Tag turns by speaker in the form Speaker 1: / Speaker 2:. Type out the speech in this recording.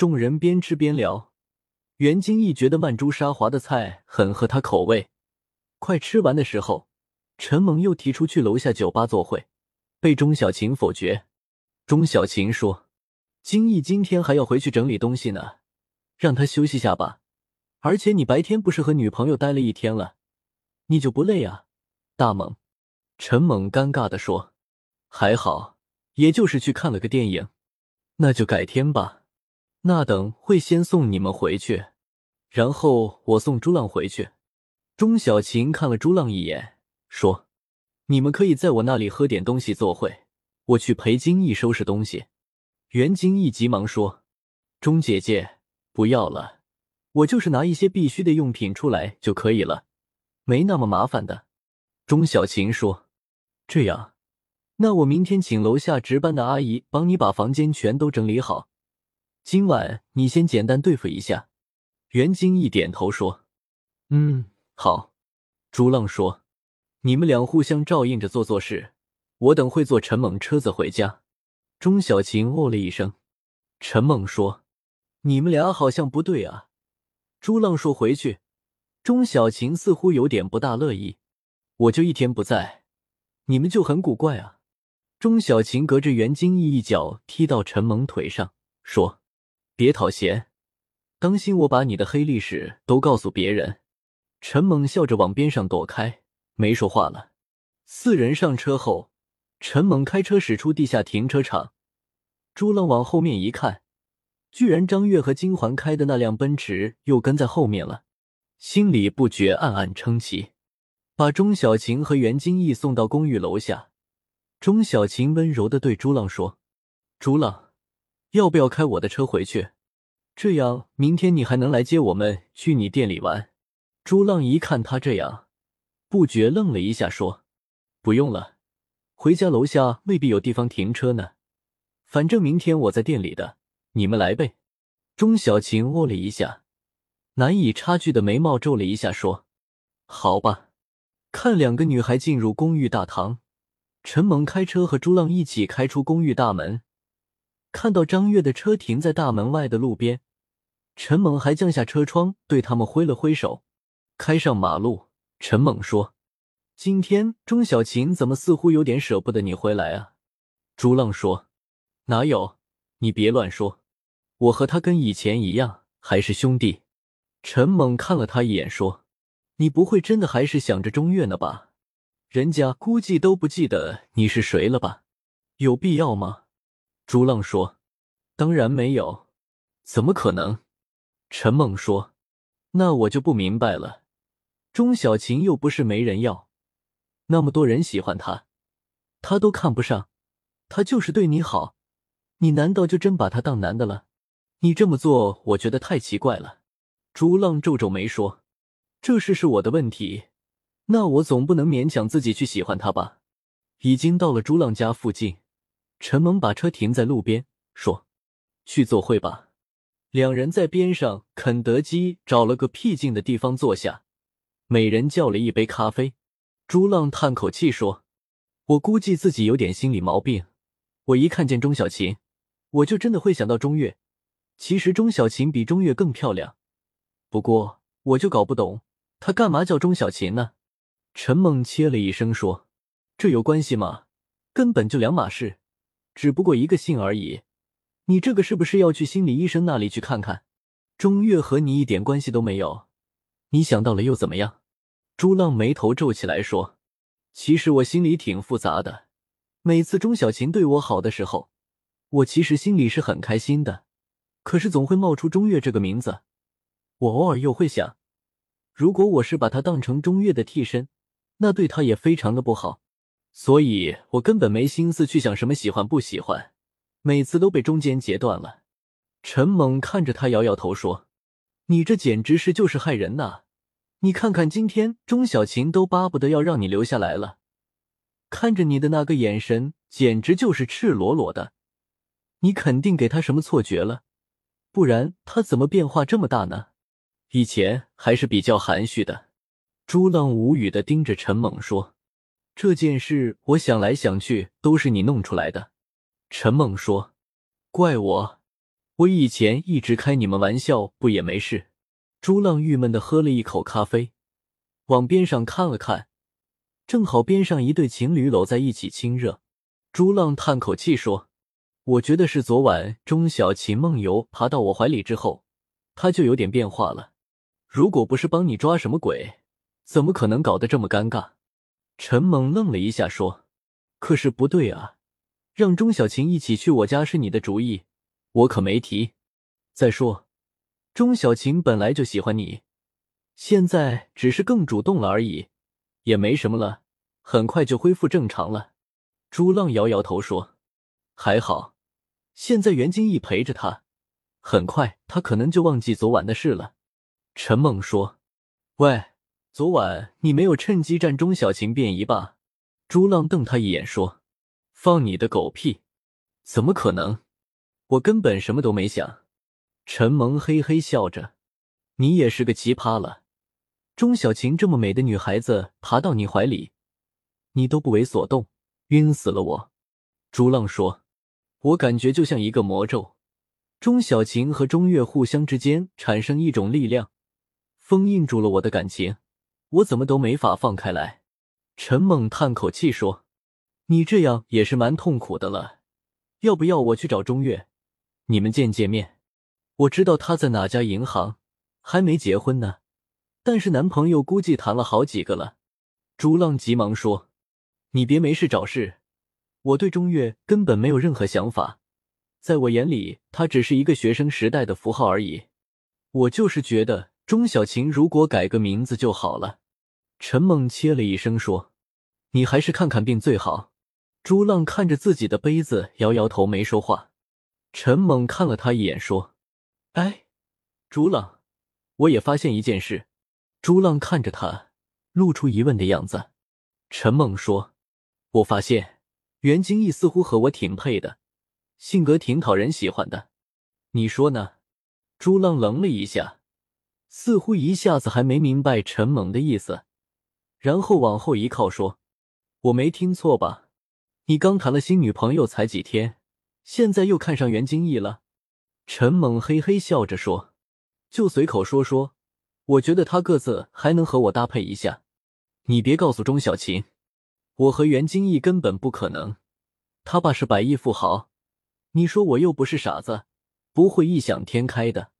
Speaker 1: 众人边吃边聊。袁金义觉得曼珠沙华的菜很合他口味。快吃完的时候，陈猛又提出去楼下酒吧坐会，被钟小琴否决。钟小琴说：“金义今天还要回去整理东西呢，让他休息下吧。而且你白天不是和女朋友待了一天了，你就不累啊？”大猛，陈猛尴尬的说：“还好，也就是去看了个电影。那就改天吧。那等会先送你们回去。”然后我送朱浪回去。钟小琴看了朱浪一眼，说：“你们可以在我那里喝点东西坐会，我去陪金逸收拾东西。”袁金逸急忙说：“钟姐姐，不要了，我就是拿一些必须的用品出来就可以了，没那么麻烦的。”钟小琴说：“这样，那我明天请楼下值班的阿姨帮你把房间全都整理好，今晚你先简单对付一下。”袁金义点头说：“嗯，好。”朱浪说：“你们俩互相照应着做做事，我等会坐陈猛车子回家。”钟小琴哦了一声。陈猛说：“你们俩好像不对啊。”朱浪说：“回去。”钟小琴似乎有点不大乐意。我就一天不在，你们就很古怪啊。钟小琴隔着袁金义一脚踢到陈猛腿上，说：“别讨嫌。”当心我把你的黑历史都告诉别人！陈猛笑着往边上躲开，没说话了。四人上车后，陈猛开车驶出地下停车场。朱浪往后面一看，居然张月和金环开的那辆奔驰又跟在后面了，心里不觉暗暗称奇。把钟小琴和袁金义送到公寓楼下，钟小琴温柔的对朱浪说：“朱浪，要不要开我的车回去？”这样，明天你还能来接我们去你店里玩。朱浪一看他这样，不觉愣了一下，说：“不用了，回家楼下未必有地方停车呢。反正明天我在店里的，你们来呗。”钟小琴握了一下，难以差距的眉毛皱了一下，说：“好吧。”看两个女孩进入公寓大堂，陈萌开车和朱浪一起开出公寓大门，看到张月的车停在大门外的路边。陈猛还降下车窗，对他们挥了挥手，开上马路。陈猛说：“今天钟小琴怎么似乎有点舍不得你回来啊？”朱浪说：“哪有？你别乱说，我和他跟以前一样，还是兄弟。”陈猛看了他一眼，说：“你不会真的还是想着钟月呢吧？人家估计都不记得你是谁了吧？有必要吗？”朱浪说：“当然没有，怎么可能？”陈梦说：“那我就不明白了，钟小琴又不是没人要，那么多人喜欢她，她都看不上，她就是对你好，你难道就真把她当男的了？你这么做，我觉得太奇怪了。”朱浪皱皱眉说：“这事是我的问题，那我总不能勉强自己去喜欢她吧？”已经到了朱浪家附近，陈萌把车停在路边，说：“去坐会吧。”两人在边上肯德基找了个僻静的地方坐下，每人叫了一杯咖啡。朱浪叹口气说：“我估计自己有点心理毛病。我一看见钟小琴，我就真的会想到钟月。其实钟小琴比钟月更漂亮，不过我就搞不懂她干嘛叫钟小琴呢？”陈梦切了一声说：“这有关系吗？根本就两码事，只不过一个姓而已。”你这个是不是要去心理医生那里去看看？钟月和你一点关系都没有，你想到了又怎么样？朱浪眉头皱起来说：“其实我心里挺复杂的。每次钟小琴对我好的时候，我其实心里是很开心的。可是总会冒出钟月这个名字，我偶尔又会想，如果我是把她当成钟月的替身，那对她也非常的不好。所以我根本没心思去想什么喜欢不喜欢。”每次都被中间截断了。陈猛看着他，摇摇头说：“你这简直是就是害人呐！你看看今天钟小琴都巴不得要让你留下来了，看着你的那个眼神，简直就是赤裸裸的。你肯定给他什么错觉了，不然他怎么变化这么大呢？以前还是比较含蓄的。”朱浪无语的盯着陈猛说：“这件事，我想来想去，都是你弄出来的。”陈梦说：“怪我，我以前一直开你们玩笑，不也没事？朱浪郁闷的喝了一口咖啡，往边上看了看，正好边上一对情侣搂在一起亲热。朱浪叹口气说：“我觉得是昨晚钟小琴梦游爬到我怀里之后，他就有点变化了。如果不是帮你抓什么鬼，怎么可能搞得这么尴尬？”陈猛愣了一下说：“可是不对啊，让钟小琴一起去我家是你的主意。”我可没提。再说，钟小琴本来就喜欢你，现在只是更主动了而已，也没什么了，很快就恢复正常了。朱浪摇摇头说：“还好，现在袁金义陪着他，很快他可能就忘记昨晚的事了。”陈猛说：“喂，昨晚你没有趁机占钟小琴便宜吧？”朱浪瞪他一眼说：“放你的狗屁！怎么可能？”我根本什么都没想，陈萌嘿嘿笑着，你也是个奇葩了。钟小琴这么美的女孩子爬到你怀里，你都不为所动，晕死了我。朱浪说：“我感觉就像一个魔咒，钟小琴和钟月互相之间产生一种力量，封印住了我的感情，我怎么都没法放开来。”陈猛叹口气说：“你这样也是蛮痛苦的了，要不要我去找钟月？”你们见见面，我知道他在哪家银行，还没结婚呢，但是男朋友估计谈了好几个了。朱浪急忙说：“你别没事找事，我对钟月根本没有任何想法，在我眼里，他只是一个学生时代的符号而已。我就是觉得钟小琴如果改个名字就好了。”陈猛切了一声说：“你还是看看病最好。”朱浪看着自己的杯子，摇摇头，没说话。陈猛看了他一眼，说：“哎，朱浪，我也发现一件事。”朱浪看着他，露出疑问的样子。陈猛说：“我发现袁金义似乎和我挺配的，性格挺讨人喜欢的，你说呢？”朱浪愣了一下，似乎一下子还没明白陈猛的意思，然后往后一靠，说：“我没听错吧？你刚谈了新女朋友才几天？”现在又看上袁金义了，陈猛嘿嘿笑着说：“就随口说说，我觉得他个子还能和我搭配一下。你别告诉钟小琴，我和袁金义根本不可能。他爸是百亿富豪，你说我又不是傻子，不会异想天开的。”